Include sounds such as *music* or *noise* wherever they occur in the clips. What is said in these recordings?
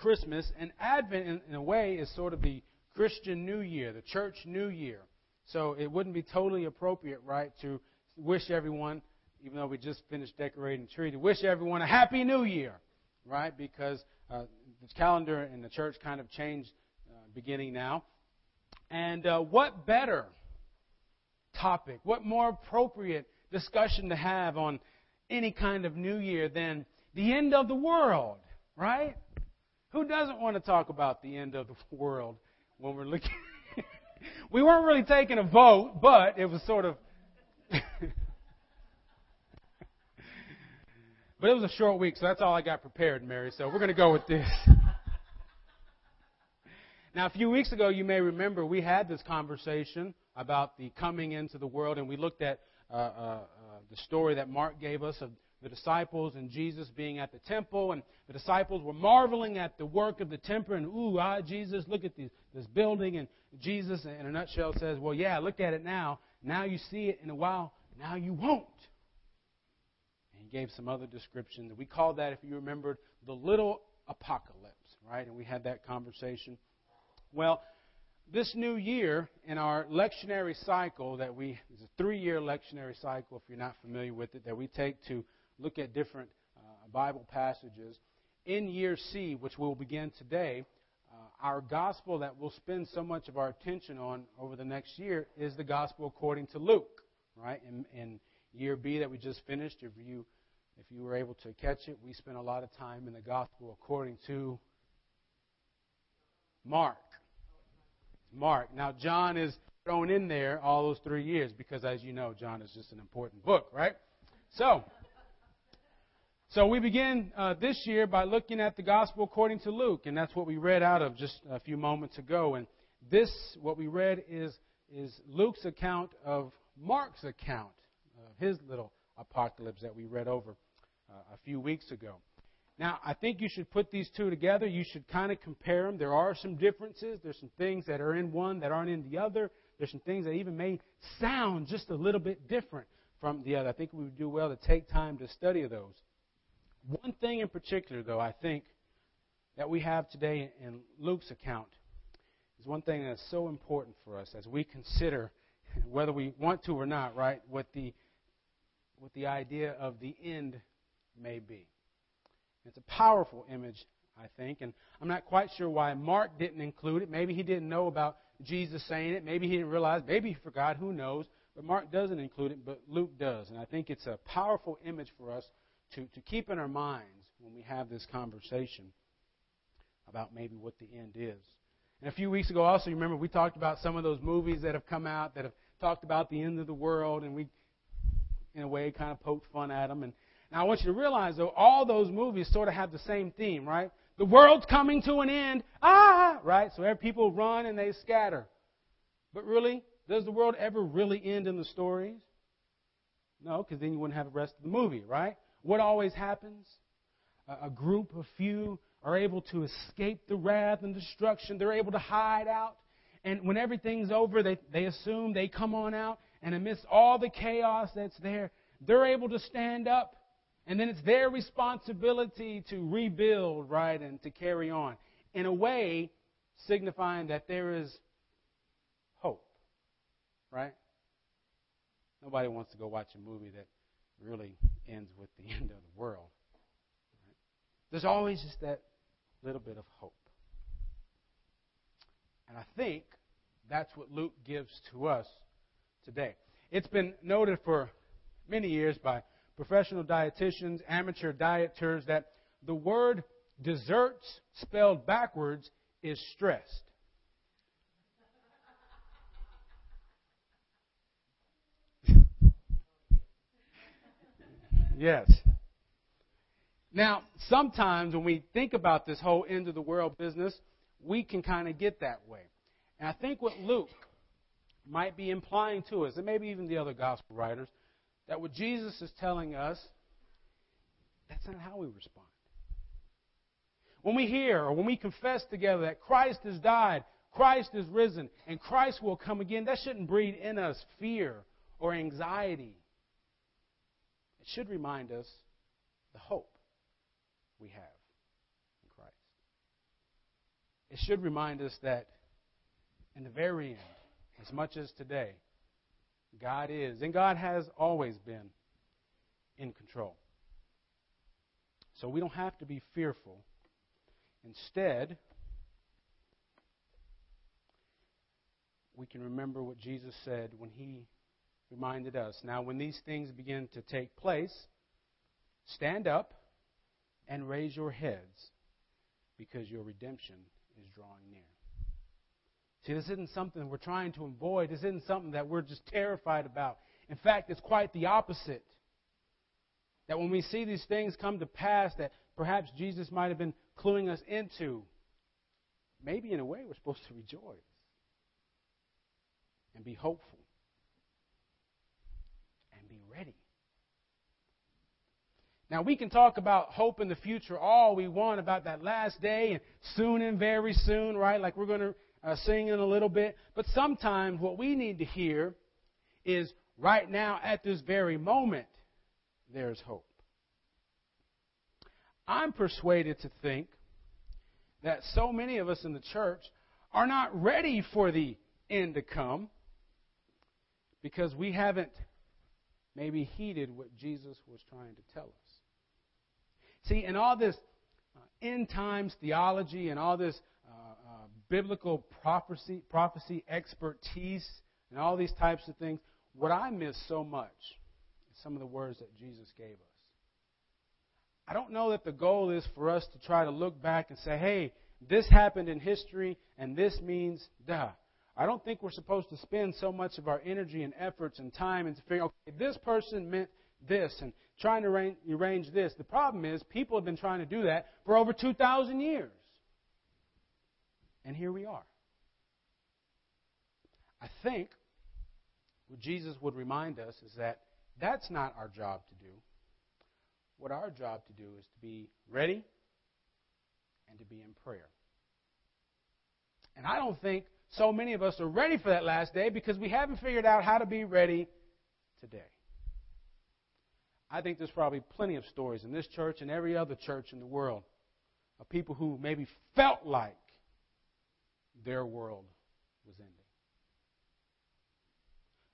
Christmas, and Advent, in, in a way, is sort of the Christian New Year, the church New Year. So it wouldn't be totally appropriate, right, to wish everyone, even though we just finished decorating the tree, to wish everyone a Happy New Year, right? Because uh, the calendar in the church kind of changed uh, beginning now. And uh, what better topic, what more appropriate discussion to have on any kind of New Year than the end of the world, right? Who doesn't want to talk about the end of the *laughs* world when we're looking? *laughs* we weren't really taking a vote, but it was sort of. *laughs* but it was a short week, so that's all I got prepared, Mary. So we're going to go with this. now, a few weeks ago, you may remember we had this conversation about the coming into the world, and we looked at uh, uh, uh, the story that Mark gave us of the disciples and Jesus being at the temple, and the disciples were marveling at the work of the temple, and ooh, ah, Jesus, look at this, this building, and Jesus, in a nutshell, says, well, yeah, look at it now. Now you see it in a while. Now you won't. And he gave some other description. We called that, if you remembered, the little apocalypse, right? And we had that conversation. Well, this new year in our lectionary cycle that we is a three-year lectionary cycle if you're not familiar with it that we take to look at different uh, Bible passages. In year C, which we'll begin today, uh, our gospel that we'll spend so much of our attention on over the next year is the gospel according to Luke, right? In, in year B that we just finished, if you if you were able to catch it, we spent a lot of time in the gospel according to Mark. Mark. Now John is thrown in there all those three years because, as you know, John is just an important book, right? So. So we begin uh, this year by looking at the gospel according to Luke, and that's what we read out of just a few moments ago. And this, what we read, is is Luke's account of Mark's account of his little apocalypse that we read over uh, a few weeks ago. Now, I think you should put these two together. You should kind of compare them. There are some differences. There's some things that are in one that aren't in the other. There's some things that even may sound just a little bit different from the other. I think we would do well to take time to study those. One thing in particular, though, I think that we have today in Luke's account is one thing that's so important for us as we consider whether we want to or not, right, what the what the idea of the end may be. It's a powerful image, I think, and I'm not quite sure why Mark didn't include it. Maybe he didn't know about Jesus saying it. Maybe he didn't realize. Maybe he forgot. Who knows? But Mark doesn't include it, but Luke does. And I think it's a powerful image for us to, to keep in our minds when we have this conversation about maybe what the end is. And a few weeks ago, also, you remember, we talked about some of those movies that have come out that have talked about the end of the world, and we, in a way, kind of poked fun at them. And now I want you to realize, though, all those movies sort of have the same theme, right? The world's coming to an end. Ah! Right? So people run and they scatter. But really, does the world ever really end in the stories? No, because then you wouldn't have the rest of the movie, right? What always happens? A, a group of few are able to escape the wrath and destruction. They're able to hide out. And when everything's over, they, they assume they come on out. And amidst all the chaos that's there, they're able to stand up. And then it's their responsibility to rebuild, right, and to carry on. In a way, signifying that there is hope, right? Nobody wants to go watch a movie that really ends with the *laughs* end of the world. There's always just that little bit of hope. And I think that's what Luke gives to us today. It's been noted for many years by professional dietitians, amateur dieters, that the word desserts spelled backwards is stressed. Yes. Now, sometimes when we think about this whole end of the world business, we can kind of get that way. And I think what Luke might be implying to us, and maybe even the other gospel writers, that what Jesus is telling us, that's not how we respond. When we hear or when we confess together that Christ has died, Christ is risen, and Christ will come again, that shouldn't breed in us fear or anxiety it should remind us the hope we have in Christ. it should remind us that in the very end, as much as today, God is, and God has always been, in control. So we don't have to be fearful. Instead, we can remember what Jesus said when he reminded us. Now, when these things begin to take place, stand up and raise your heads because your redemption is drawing near. See, this isn't something we're trying to avoid. This isn't something that we're just terrified about. In fact, it's quite the opposite. That when we see these things come to pass that perhaps Jesus might have been cluing us into, maybe in a way we're supposed to rejoice and be hopeful and be ready. Now, we can talk about hope in the future all we want about that last day and soon and very soon, right? Like we're going to uh, sing in a little bit. But sometimes what we need to hear is right now, at this very moment, there's hope. I'm persuaded to think that so many of us in the church are not ready for the end to come because we haven't maybe heeded what Jesus was trying to tell us. See, in all this uh, end times theology and all this uh, uh, biblical prophecy, prophecy expertise and all these types of things, what I miss so much is some of the words that Jesus gave us. I don't know that the goal is for us to try to look back and say, hey, this happened in history and this means duh. I don't think we're supposed to spend so much of our energy and efforts and time into figuring, okay, this person meant this and trying to arrange this. The problem is people have been trying to do that for over 2,000 years. And here we are. I think what Jesus would remind us is that that's not our job to do what our job to do is to be ready and to be in prayer. And I don't think so many of us are ready for that last day because we haven't figured out how to be ready today. I think there's probably plenty of stories in this church and every other church in the world of people who maybe felt like their world was ending.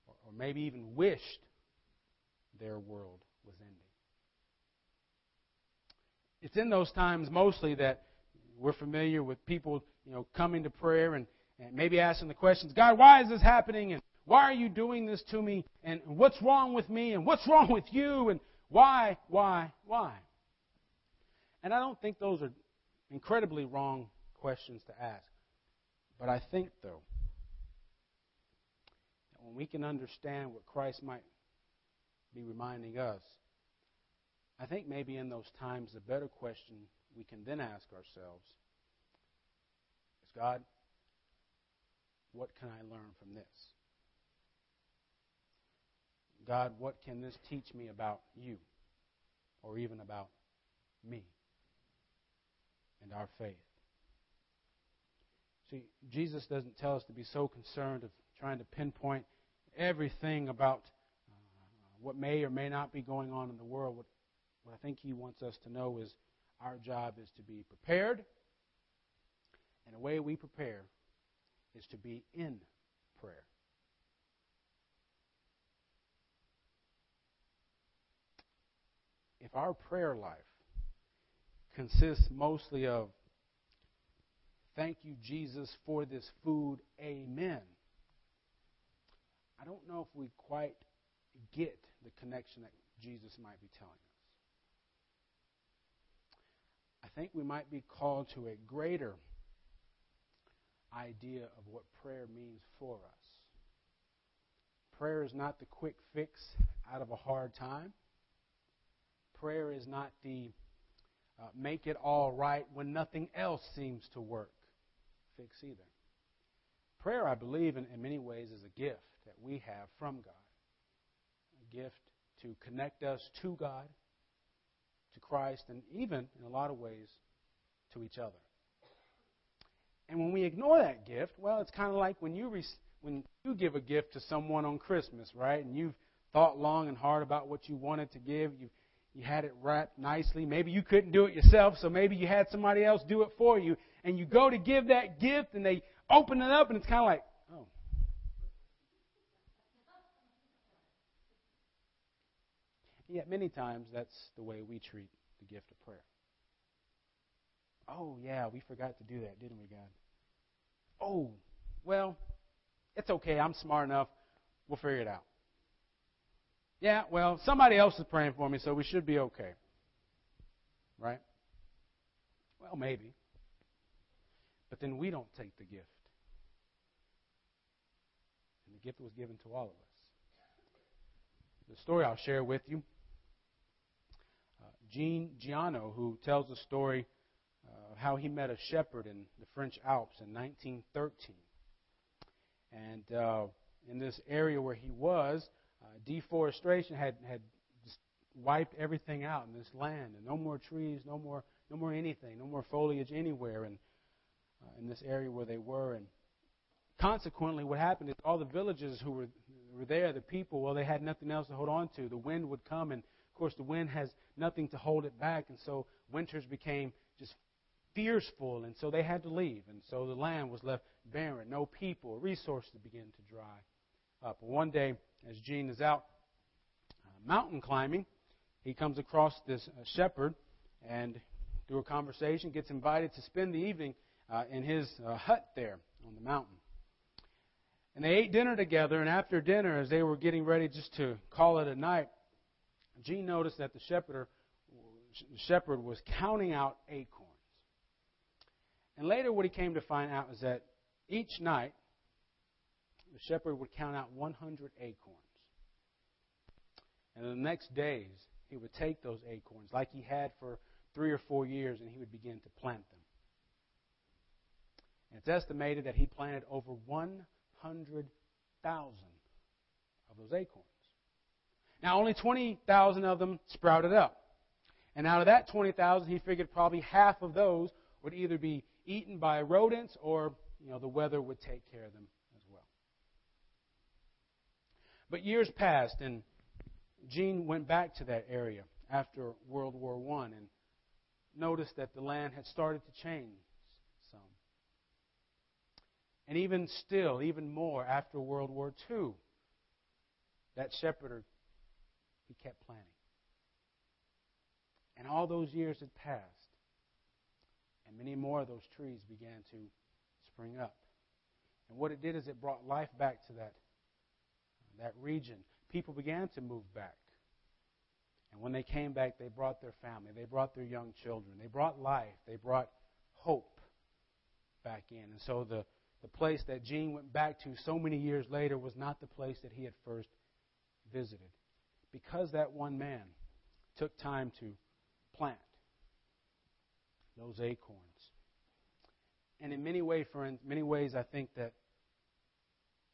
Or, or maybe even wished their world was ending it's in those times mostly that we're familiar with people, you know, coming to prayer and, and maybe asking the questions, God, why is this happening? And why are you doing this to me? And what's wrong with me? And what's *laughs* wrong with you? And why, why, why? And I don't think those are incredibly wrong questions to ask. But I think, though, that when we can understand what Christ might be reminding us, I think maybe in those times, the better question we can then ask ourselves is God, what can I learn from this? God, what can this teach me about you or even about me and our faith? See, Jesus doesn't tell us to be so concerned of trying to pinpoint everything about uh, what may or may not be going on in the world. What what I think he wants us to know is our job is to be prepared. And the way we prepare is to be in prayer. If our prayer life consists mostly of, thank you, Jesus, for this food, amen, I don't know if we quite get the connection that Jesus might be telling us. I think we might be called to a greater idea of what prayer means for us. Prayer is not the quick fix out of a hard time. Prayer is not the uh, make it all right when nothing else seems to work fix either. Prayer, I believe, in, in many ways, is a gift that we have from God. A gift to connect us to God to Christ, and even, in a lot of ways, to each other. And when we ignore that gift, well, it's kind of like when you, when you give a gift to someone on Christmas, right? And you've thought long and hard about what you wanted to give. You, you had it wrapped nicely. Maybe you couldn't do it yourself, so maybe you had somebody else do it for you. and you go to give that gift, and they open it up, and it's kind of like, oh. And Yet many times that's the way we treat the gift of prayer. Oh, yeah, we forgot to do that, didn't we, God? Oh, well, it's okay. I'm smart enough. We'll figure it out. Yeah, well, somebody else is praying for me, so we should be okay. Right? Well, maybe. But then we don't take the gift. And the gift was given to all of us. The story I'll share with you uh, Jean Giono, who tells the story uh, of how he met a shepherd in the French Alps in 1913. And uh, in this area where he was, uh, deforestation had, had wiped everything out in this land, and no more trees, no more, no more anything, no more foliage anywhere, and uh, in this area where they were. And consequently, what happened is all the villages who were were there, the people, well, they had nothing else to hold on to. The wind would come, and of course, the wind has nothing to hold it back, and so winters became just fearful, and so they had to leave. And so the land was left barren, no people, resources began to dry One day, as Jean is out uh, mountain climbing, he comes across this uh, shepherd, and through a conversation, gets invited to spend the evening uh, in his hut there on the mountain. And they ate dinner together, and after dinner, as they were getting ready just to call it a night, Jean noticed that the shepherd, the shepherd was counting out acorns. And later, what he came to find out was that each night, the shepherd would count out 100 acorns. And in the next days, he would take those acorns, like he had for three or four years, and he would begin to plant them. And it's estimated that he planted over 100,000 of those acorns. Now, only 20,000 of them sprouted up. And out of that 20,000, he figured probably half of those would either be eaten by rodents or you know, the weather would take care of them. But years passed, and Jean went back to that area after World War I and noticed that the land had started to change some. And even still, even more after World War II, that shepherder, he kept planting. And all those years had passed, and many more of those trees began to spring up. And what it did is it brought life back to that, that region. People began to move back. And when they came back, they brought their family, they brought their young children, they brought life, they brought hope back in. And so the, the place that Jean went back to so many years later was not the place that he had first visited. Because that one man took time to plant those acorns. And in many ways, friends, many ways, I think that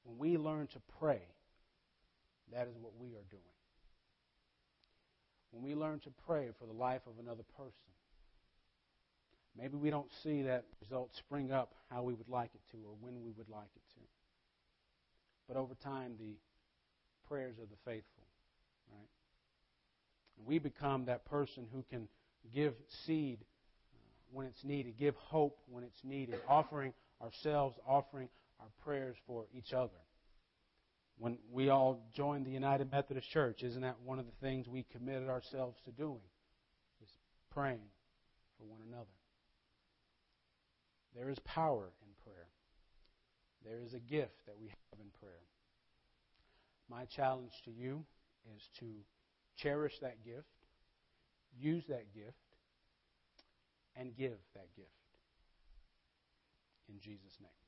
when we learn to pray, that is what we are doing. When we learn to pray for the life of another person, maybe we don't see that result spring up how we would like it to or when we would like it to. But over time, the prayers of the faithful, right? And we become that person who can give seed uh, when it's needed, give hope when it's needed, offering ourselves, offering our prayers for each other. When we all joined the United Methodist Church, isn't that one of the things we committed ourselves to doing? Just praying for one another. There is power in prayer. There is a gift that we have in prayer. My challenge to you is to cherish that gift, use that gift, and give that gift. In Jesus' name.